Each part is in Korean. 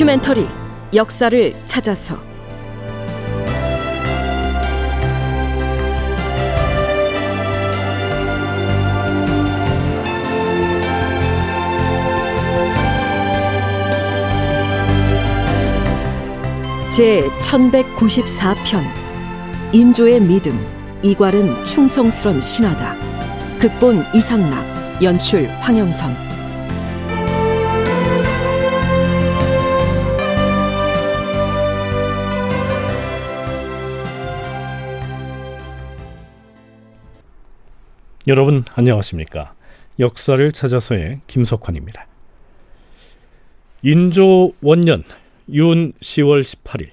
다큐멘터리 역사를 찾아서. 제 1194편 인조의 믿음 이괄은 충성스런 신하다. 극본 이상락 연출 황영선 여러분 안녕하십니까? 역사를 찾아서의 김석환입니다. 인조 원년 윤 10월 18일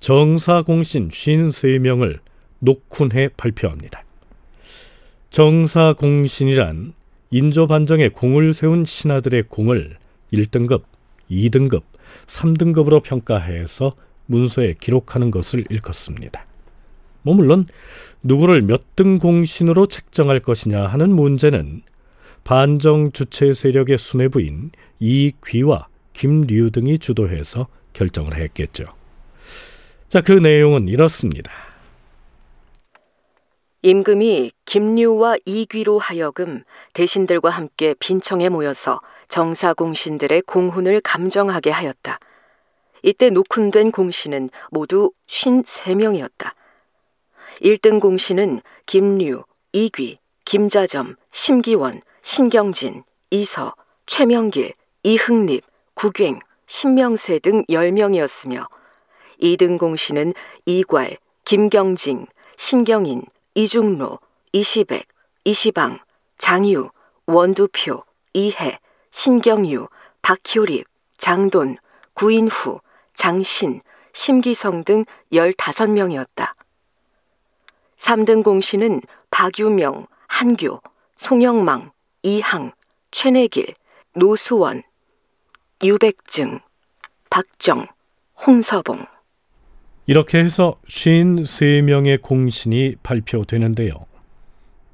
정사공신 53명을 녹훈해 발표합니다. 정사공신이란 인조 반정에 공을 세운 신하들의 공을 1등급, 2등급, 3등급으로 평가해서 문서에 기록하는 것을 일컫습니다. 뭐 물론 누구를 몇 등 공신으로 책정할 것이냐 하는 문제는 반정 주체 세력의 수뇌부인 이귀와 김류 등이 주도해서 결정을 했겠죠. 자, 그 내용은 이렇습니다. 임금이 김류와 이귀로 하여금 대신들과 함께 빈청에 모여서 정사 공신들의 공훈을 감정하게 하였다. 이때 녹훈된 공신은 모두 53명이었다. 1등 공신은 김류, 이귀, 김자점, 심기원, 신경진, 이서, 최명길, 이흥립, 구갱, 신명세 등 10명이었으며 2등 공신은 이괄, 김경징, 신경인, 이중로, 이시백, 이시방, 장유, 원두표, 이해, 신경유, 박효립, 장돈, 구인후, 장신, 심기성 등 15명이었다. 3등 공신은 박유명, 한교, 송영망, 이항, 최내길, 노수원, 유백증, 박정, 홍서봉. 이렇게 해서 53명의 공신이 발표되는데요.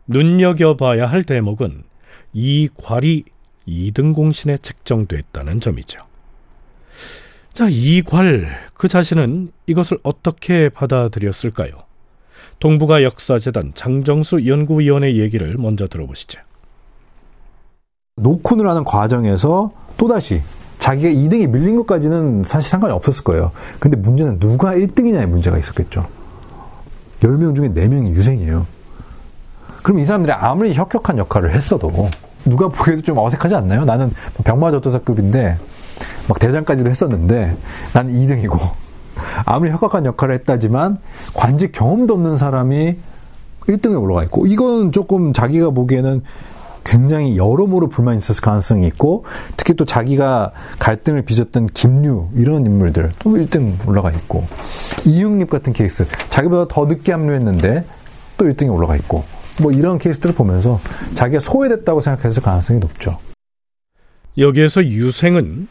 눈여겨봐야 할 대목은 이 괄이 2등 공신에 책정됐다는 점이죠. 자, 이괄 그 자신은 이것을 어떻게 받아들였을까요? 동북아 역사재단 장정수 연구위원의 얘기를 먼저 들어보시죠. 노콘을 하는 과정에서 또다시 자기가 2등이 밀린 것까지는 사실 상관이 없었을 거예요. 근데 문제는 누가 1등이냐의 문제가 있었겠죠. 10명 중에 4명이 유생이에요. 그럼 이 사람들이 아무리 혁혁한 역할을 했어도 누가 보기에도 좀 어색하지 않나요? 나는 병마저도사급인데 막 대장까지도 했었는데 나는 2등이고 아무리 혁혁한 역할을 했다지만 관직 경험도 없는 사람이 1등에 올라가 있고 이건 조금 자기가 보기에는 굉장히 여러모로 불만이 있었을 가능성이 있고 특히 또 자기가 갈등을 빚었던 김류 이런 인물들 또 1등 올라가 있고 이응립 같은 케이스 자기보다 더 늦게 합류했는데 또 1등에 올라가 있고 뭐 이런 케이스들을 보면서 자기가 소외됐다고 생각했을 가능성이 높죠. 여기에서 유생은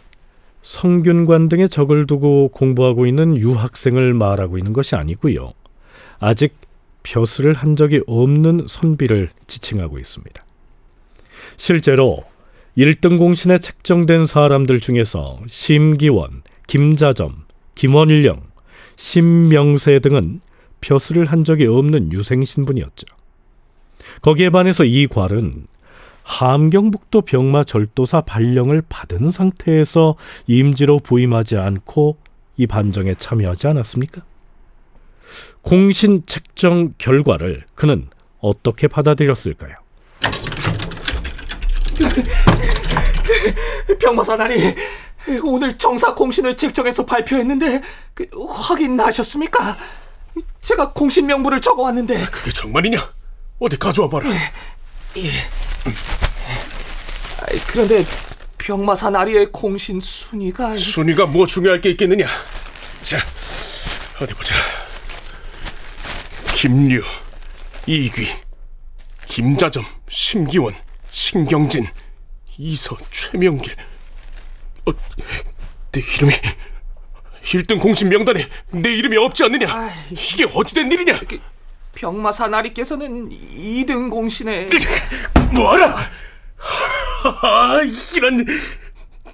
성균관 등의 적을 두고 공부하고 있는 유학생을 말하고 있는 것이 아니고요. 아직 벼슬을 한 적이 없는 선비를 지칭하고 있습니다. 실제로 1등 공신에 책정된 사람들 중에서 심기원, 김자점, 김원령, 신명세 등은 벼슬을 한 적이 없는 유생 신분이었죠. 거기에 반해서 이 괄은 함경북도 병마 절도사 발령을 받은 상태에서 임지로 부임하지 않고 이 반정에 참여하지 않았습니까? 공신 책정 결과를 그는 어떻게 받아들였을까요? 병마사단이 오늘 정사 공신을 책정해서 발표했는데 그, 확인하셨습니까? 제가 공신 명부를 적어왔는데 그게 정말이냐? 어디 가져와 봐라. 예. 예. 그런데 병마사 나리의 공신 순위가 순위가 뭐 중요할 게 있겠느냐? 자, 어디 보자. 김류, 이귀, 김자점, 심기원, 신경진, 이서, 최명길. 어, 내 이름이 1등 공신 명단에 내 이름이 없지 않느냐? 이게 어찌된 일이냐? 그, 병마사 나리께서는 2등 공신에 뭐하라? 이런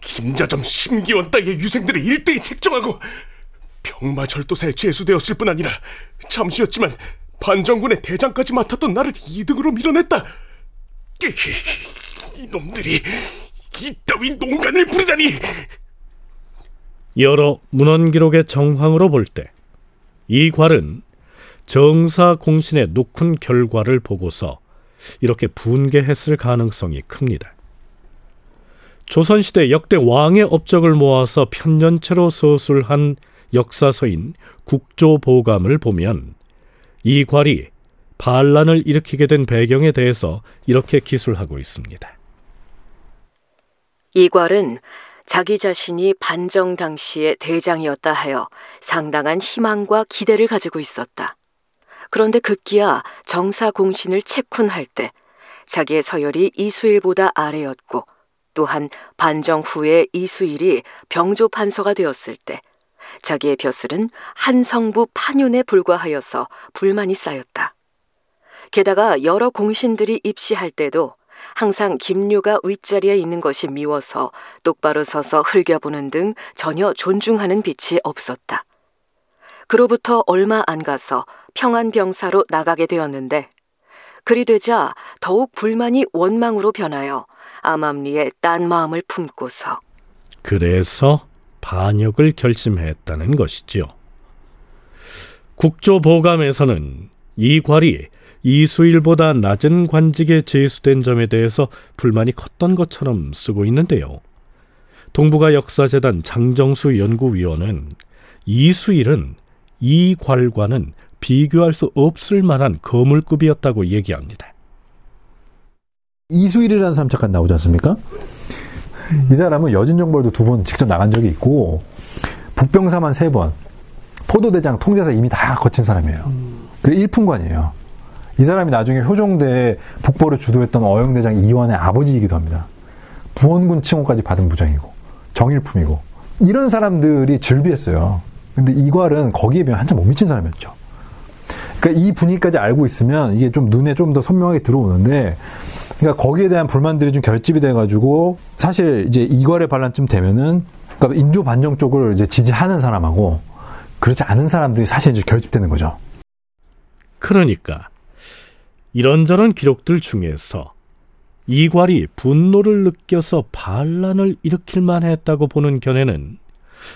김자점 심기원 따위의 유생들을 일등히 책정하고 병마 절도사에 제수되었을 뿐 아니라 잠시였지만 반정군의 대장까지 맡았던 나를 2등으로 밀어냈다. 이놈들이 이따위 농간을 부리다니! 여러 문헌 기록의 정황으로 볼 때 이 괄은 정사 공신의 녹훈 결과를 보고서 이렇게 분개했을 가능성이 큽니다. 조선시대 역대 왕의 업적을 모아서 편년체로 서술한 역사서인 국조보감을 보면 이 괄이 반란을 일으키게 된 배경에 대해서 이렇게 기술하고 있습니다. 이괄은 자기 자신이 반정 당시의 대장이었다 하여 상당한 희망과 기대를 가지고 있었다. 그런데 급기야 정사 공신을 채쿤할 때 자기의 서열이 이수일보다 아래였고 또한 반정 후에 이수일이 병조 판서가 되었을 때 자기의 벼슬은 한성부 판윤에 불과하여서 불만이 쌓였다. 게다가 여러 공신들이 입시할 때도 항상 김류가 윗자리에 있는 것이 미워서 똑바로 서서 흘겨보는 등 전혀 존중하는 빛이 없었다. 그로부터 얼마 안 가서 평안병사로 나가게 되었는데 그리 되자 더욱 불만이 원망으로 변하여 암암리에 딴 마음을 품고서 그래서 반역을 결심했다는 것이지요. 국조보감에서는 이 괄이 이수일보다 낮은 관직에 제수된 점에 대해서 불만이 컸던 것처럼 쓰고 있는데요. 동북아 역사재단 장정수 연구위원은 이수일은 이 괄과는 비교할 수 없을 만한 거물급이었다고 얘기합니다. 이수일이라는 사람 잠깐 나오지 않습니까? 이 사람은 여진정벌도 두 번 직접 나간 적이 있고 북병사만 세 번, 포도대장 통제사 이미 다 거친 사람이에요. 그리고 일품관이에요. 이 사람이 나중에 효종대 북벌을 주도했던 어영대장 이완의 아버지이기도 합니다. 부원군 칭호까지 받은 부장이고 정일품이고 이런 사람들이 즐비했어요. 근데 이괄은 거기에 비하면 한참 못 미친 사람이었죠. 그러니까 이 분위기까지 알고 있으면 이게 좀 눈에 좀 더 선명하게 들어오는데 그러니까 거기에 대한 불만들이 좀 결집이 돼가지고 사실 이제 이괄의 반란쯤 되면은 그러니까 인조 반정 쪽을 이제 지지하는 사람하고 그렇지 않은 사람들이 사실 이제 결집되는 거죠. 그러니까 이런저런 기록들 중에서 이괄이 분노를 느껴서 반란을 일으킬 만했다고 보는 견해는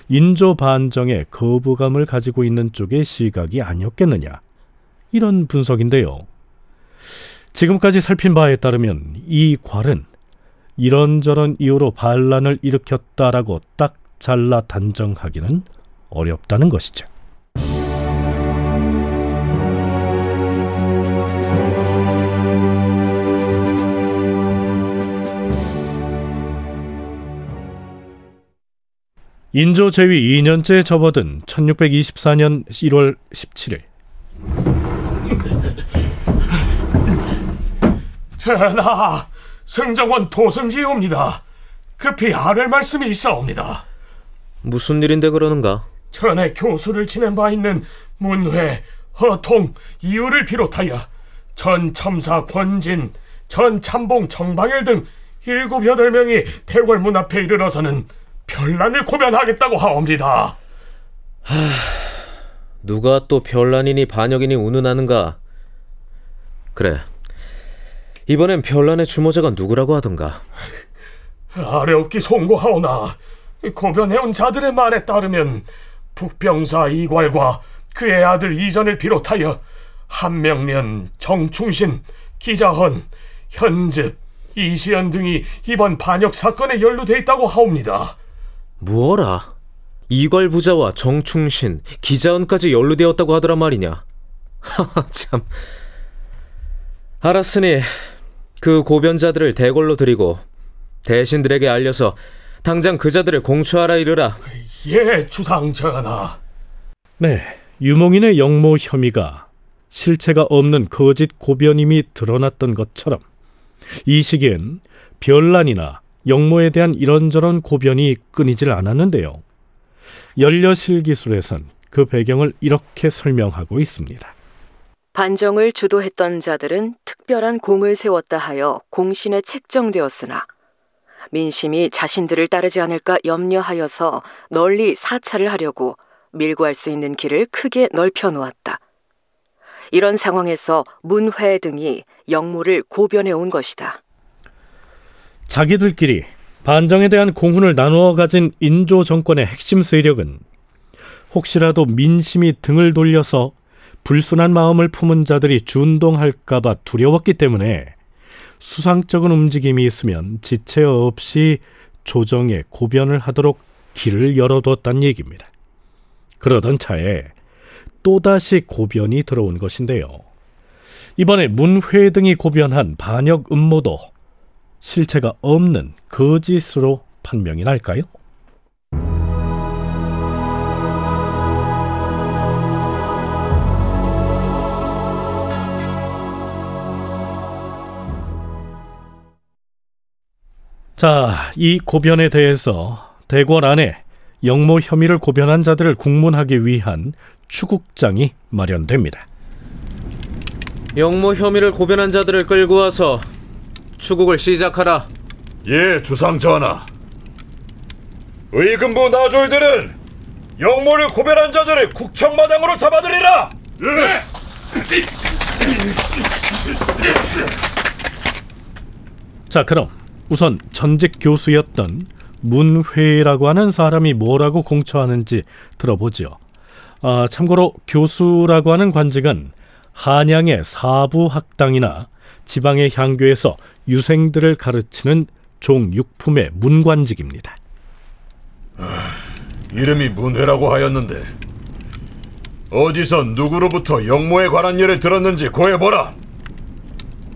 인조 반정의 거부감을 가지고 있는 쪽의 시각이 아니었겠느냐 이런 분석인데요. 지금까지 살핀 바에 따르면 이 괄은 이런저런 이유로 반란을 일으켰다라고 딱 잘라 단정하기는 어렵다는 것이죠. 인조 제위 2년째 접어든 1624년 1월 17일 전하, 승정원 도승지옵니다. 급히 아랠 말씀이 있사옵니다. 무슨 일인데 그러는가? 전에 교수를 지낸 바 있는 문회, 허통, 이유를 비롯하여 전 첨사 권진, 전 참봉 정방일 등 일곱 여덟 명이 대궐문 앞에 이르러서는 별난을 고변하겠다고 하옵니다. 누가 또 별난이니 반역이니 운운하는가? 그래. 이번엔 별난의 주모자가 누구라고 하던가? 아래옵기 송구하오나 고변해온 자들의 말에 따르면 북병사 이괄과 그의 아들 이전을 비롯하여 한명련, 정충신, 기자헌, 현즙, 이시연 등이 이번 반역 사건에 연루돼 있다고 하옵니다. 무어라? 이괄 부자와 정충신, 기자원까지 연루되었다고 하더란 말이냐? 하하 참. 알았으니 그 고변자들을 대궐로 들이고 대신들에게 알려서 당장 그 자들을 공초하라 이르라. 예, 주상 전하. 네, 유목인의 영모 혐의가 실체가 없는 거짓 고변임이 드러났던 것처럼 이 시기엔 별난이나 영모에 대한 이런저런 고변이 끊이질 않았는데요. 연려실 기술에선 그 배경을 이렇게 설명하고 있습니다. 반정을 주도했던 자들은 특별한 공을 세웠다 하여 공신에 책정되었으나 민심이 자신들을 따르지 않을까 염려하여서 널리 사찰을 하려고 밀고 할 수 있는 길을 크게 넓혀 놓았다. 이런 상황에서 문회 등이 영모를 고변해 온 것이다. 자기들끼리 반정에 대한 공훈을 나누어 가진 인조 정권의 핵심 세력은 혹시라도 민심이 등을 돌려서 불순한 마음을 품은 자들이 준동할까봐 두려웠기 때문에 수상적인 움직임이 있으면 지체 없이 조정에 고변을 하도록 길을 열어뒀단 얘기입니다. 그러던 차에 또다시 고변이 들어온 것인데요. 이번에 문회 등이 고변한 반역 음모도 실체가 없는 거짓으로 판명이 날까요? 자, 이 고변에 대해서 대궐 안에 영모 혐의를 고변한 자들을 국문하기 위한 추국장이 마련됩니다. 영모 혐의를 고변한 자들을 끌고 와서 추국을 시작하라. 예, 주상 전하. 의금부 나졸들은 영모를 고별한 자들을 국청마당으로 잡아들이라. 자, 그럼 우선 전직 교수였던 문회라고 하는 사람이 뭐라고 공처하는지 들어보죠. 아, 참고로 교수라고 하는 관직은 한양의 사부학당이나 지방의 향교에서 유생들을 가르치는 종육품의 문관직입니다. 이름이 문회라고 하였는데 어디서 누구로부터 영모에 관한 일을 들었는지 고해보라.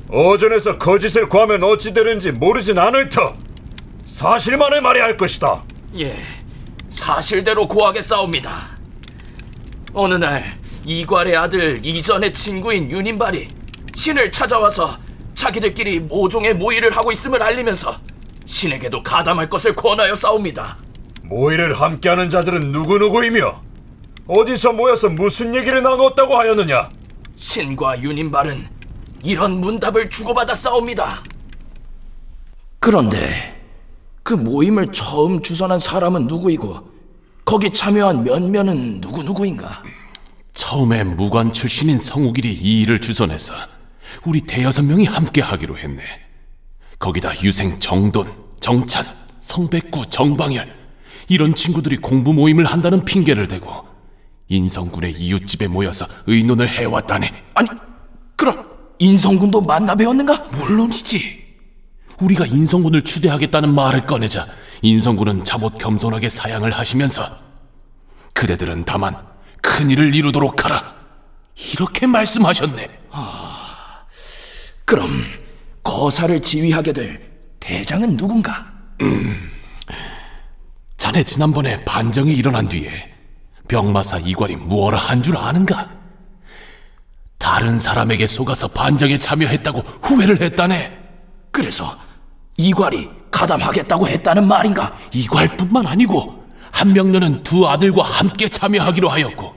어전에서 거짓을 구하면 어찌 되는지 모르진 않을 터 사실만을 말해야 할 것이다. 예, 사실대로 고하겠사옵니다. 어느 날 이괄의 아들 이전의 친구인 윤인발이 신을 찾아와서 자기들끼리 모종의 모의를 하고 있음을 알리면서 신에게도 가담할 것을 권하여 싸웁니다. 모의를 함께하는 자들은 누구누구이며 어디서 모여서 무슨 얘기를 나누었다고 하였느냐? 신과 윤인발은 이런 문답을 주고받아 싸웁니다. 그런데 그 모임을 처음 주선한 사람은 누구이고 거기 참여한 면면은 누구누구인가? 처음에 무관 출신인 성욱일이 이 일을 주선해서 우리 대여섯 명이 함께 하기로 했네. 거기다 유생 정돈, 정찬, 성백구, 정방열 이런 친구들이 공부 모임을 한다는 핑계를 대고 인성군의 이웃집에 모여서 의논을 해왔다네. 아니, 그럼 인성군도 만나 배웠는가? 물론이지. 우리가 인성군을 추대하겠다는 말을 꺼내자 인성군은 잠옷 겸손하게 사양을 하시면서 그대들은 다만 큰 일을 이루도록 하라. 이렇게 말씀하셨네. 그럼 거사를 지휘하게 될 대장은 누군가? 자네 지난번에 반정이 일어난 뒤에 병마사 이괄이 무엇을 한 줄 아는가? 다른 사람에게 속아서 반정에 참여했다고 후회를 했다네. 그래서 이괄이 가담하겠다고 했다는 말인가? 이괄뿐만 아니고 한명년은 두 아들과 함께 참여하기로 하였고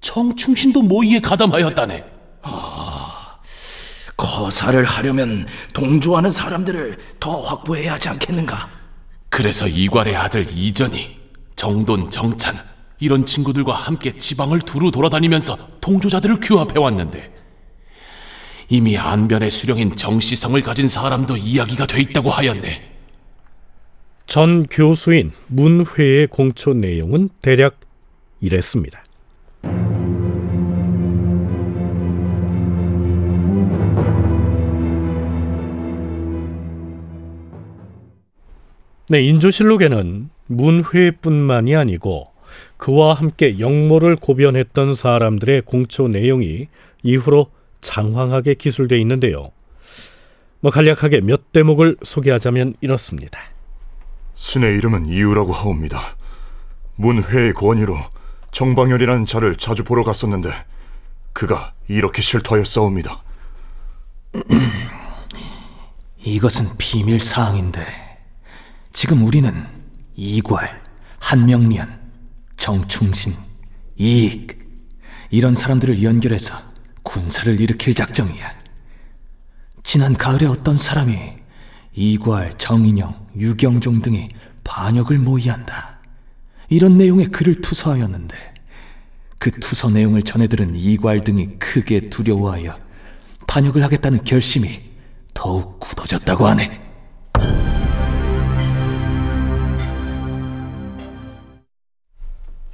청충신도 모의에 가담하였다네. 거사를 하려면 동조하는 사람들을 더 확보해야 하지 않겠는가? 그래서 이괄의 아들 이전이 정돈, 정찬 이런 친구들과 함께 지방을 두루 돌아다니면서 동조자들을 규합해 왔는데 이미 안변의 수령인 정시성을 가진 사람도 이야기가 돼 있다고 하였네. 전 교수인 문회의 공초 내용은 대략 이랬습니다. 네, 인조실록에는 문회뿐만이 아니고 그와 함께 영모를 고변했던 사람들의 공초 내용이 이후로 장황하게 기술되어 있는데요. 뭐 간략하게 몇 대목을 소개하자면 이렇습니다. 신의 이름은 이유라고 하옵니다. 문회의 권위로 정방열이라는 자를 자주 보러 갔었는데 그가 이렇게 실토하였사옵니다. 이것은 비밀 사항인데 지금 우리는 이괄, 한명련, 정충신, 이익 이런 사람들을 연결해서 군사를 일으킬 작정이야. 지난 가을에 어떤 사람이 이괄, 정인영, 유경종 등이 반역을 모의한다. 이런 내용의 글을 투서하였는데 그 투서 내용을 전해들은 이괄 등이 크게 두려워하여 반역을 하겠다는 결심이 더욱 굳어졌다고 하네.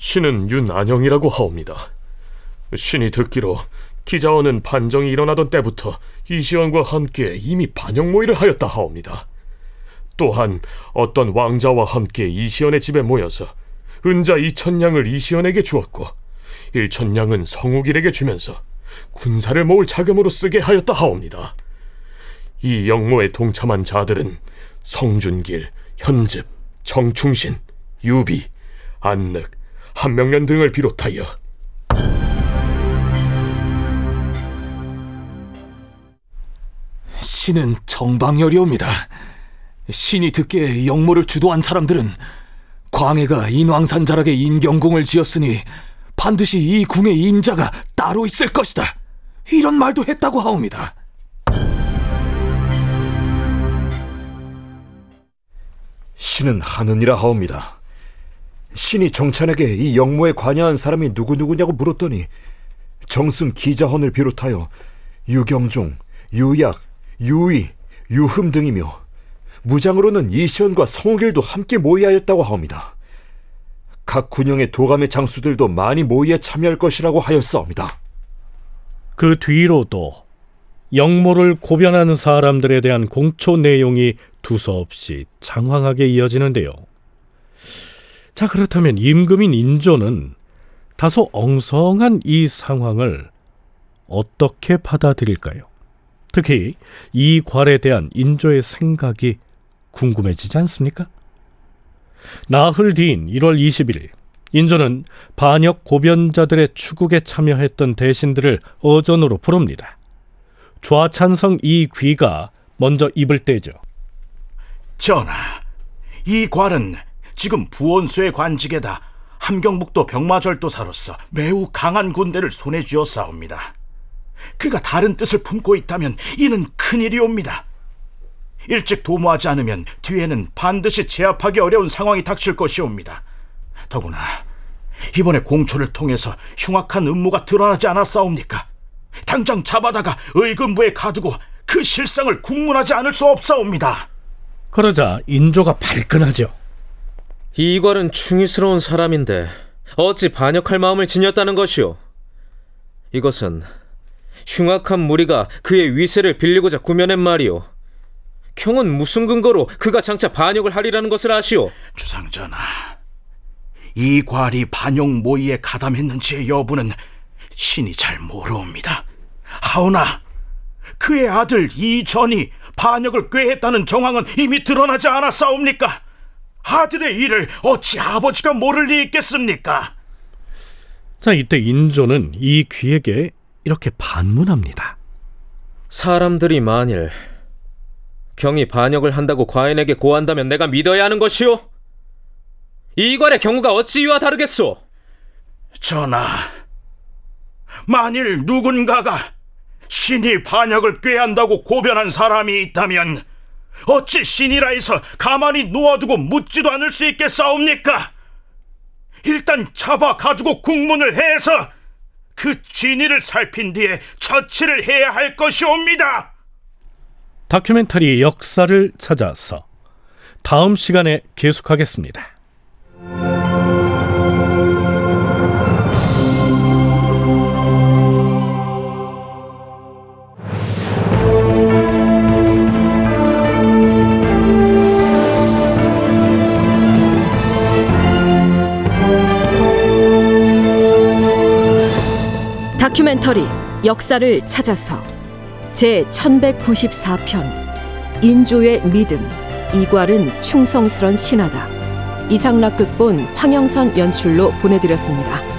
신은 윤안영이라고 하옵니다. 신이 듣기로 기자원은 반정이 일어나던 때부터 이시원과 함께 이미 반역 모의를 하였다 하옵니다. 또한 어떤 왕자와 함께 이시연의 집에 모여서 은자 이천냥을 이시연에게 주었고 일천냥은 성욱일에게 주면서 군사를 모을 자금으로 쓰게 하였다 하옵니다. 이 영모에 동참한 자들은 성준길, 현즙, 정충신, 유비, 안늑, 한명련 등을 비롯하여 신은 정방열이옵니다. 신이 듣기에 영모를 주도한 사람들은 광해가 인왕산 자락에 인경궁을 지었으니 반드시 이 궁의 임자가 따로 있을 것이다. 이런 말도 했다고 하옵니다. 신은 하느니라 하옵니다. 신이 정찬에게 이 영모에 관여한 사람이 누구누구냐고 물었더니 정승 기자헌을 비롯하여 유경종, 유약, 유의, 유흠 등이며 무장으로는 이시연과 성욱일도 함께 모의하였다고 하옵니다. 각 군영의 도감의 장수들도 많이 모의에 참여할 것이라고 하였사옵니다. 그 뒤로도 영모를 고변하는 사람들에 대한 공초 내용이 두서없이 장황하게 이어지는데요. 자, 그렇다면 임금인 인조는 다소 엉성한 이 상황을 어떻게 받아들일까요? 특히 이 괄에 대한 인조의 생각이 궁금해지지 않습니까? 나흘 뒤인 1월 20일 인조는 반역 고변자들의 추국에 참여했던 대신들을 어전으로 부릅니다. 좌찬성 이 귀가 먼저 입을 떼죠. 전하, 이 괄은 지금 부원수의 관직에다 함경북도 병마절도사로서 매우 강한 군대를 손에 쥐어 싸웁니다. 그가 다른 뜻을 품고 있다면 이는 큰일이옵니다. 일찍 도모하지 않으면 뒤에는 반드시 제압하기 어려운 상황이 닥칠 것이옵니다. 더구나 이번에 공초를 통해서 흉악한 음모가 드러나지 않았사옵니까? 당장 잡아다가 의금부에 가두고 그 실상을 국문하지 않을 수 없사옵니다. 그러자 인조가 발끈하죠. 이괄은 충이스러운 사람인데 어찌 반역할 마음을 지녔다는 것이오? 이것은 흉악한 무리가 그의 위세를 빌리고자 구며낸 말이오. 경은 무슨 근거로 그가 장차 반역을 하리라는 것을 아시오? 주상전하, 이 괄이 반역 모의에 가담했는지의 여부는 신이 잘 모르옵니다. 하오나 그의 아들 이전이 반역을 꾀했다는 정황은 이미 드러나지 않았사옵니까? 아들의 일을 어찌 아버지가 모를 리 있겠습니까? 자, 이때 인조는 이 귀에게 이렇게 반문합니다. 사람들이 만일 경이 반역을 한다고 과인에게 고한다면 내가 믿어야 하는 것이오? 이괄의 경우가 어찌 이와 다르겠소? 전하, 만일 누군가가 신이 반역을 꾀한다고 고변한 사람이 있다면 어찌 신이라 해서 가만히 놓아두고 묻지도 않을 수 있겠사옵니까? 일단 잡아 가지고 국문을 해서 그 진위를 살핀 뒤에 처치를 해야 할 것이옵니다. 다큐멘터리 역사를 찾아서 다음 시간에 계속하겠습니다. 다큐멘터리 역사를 찾아서 제 1194편 인조의 믿음 이괄은 충성스런 신하다 이상락 극본 황영선 연출로 보내드렸습니다.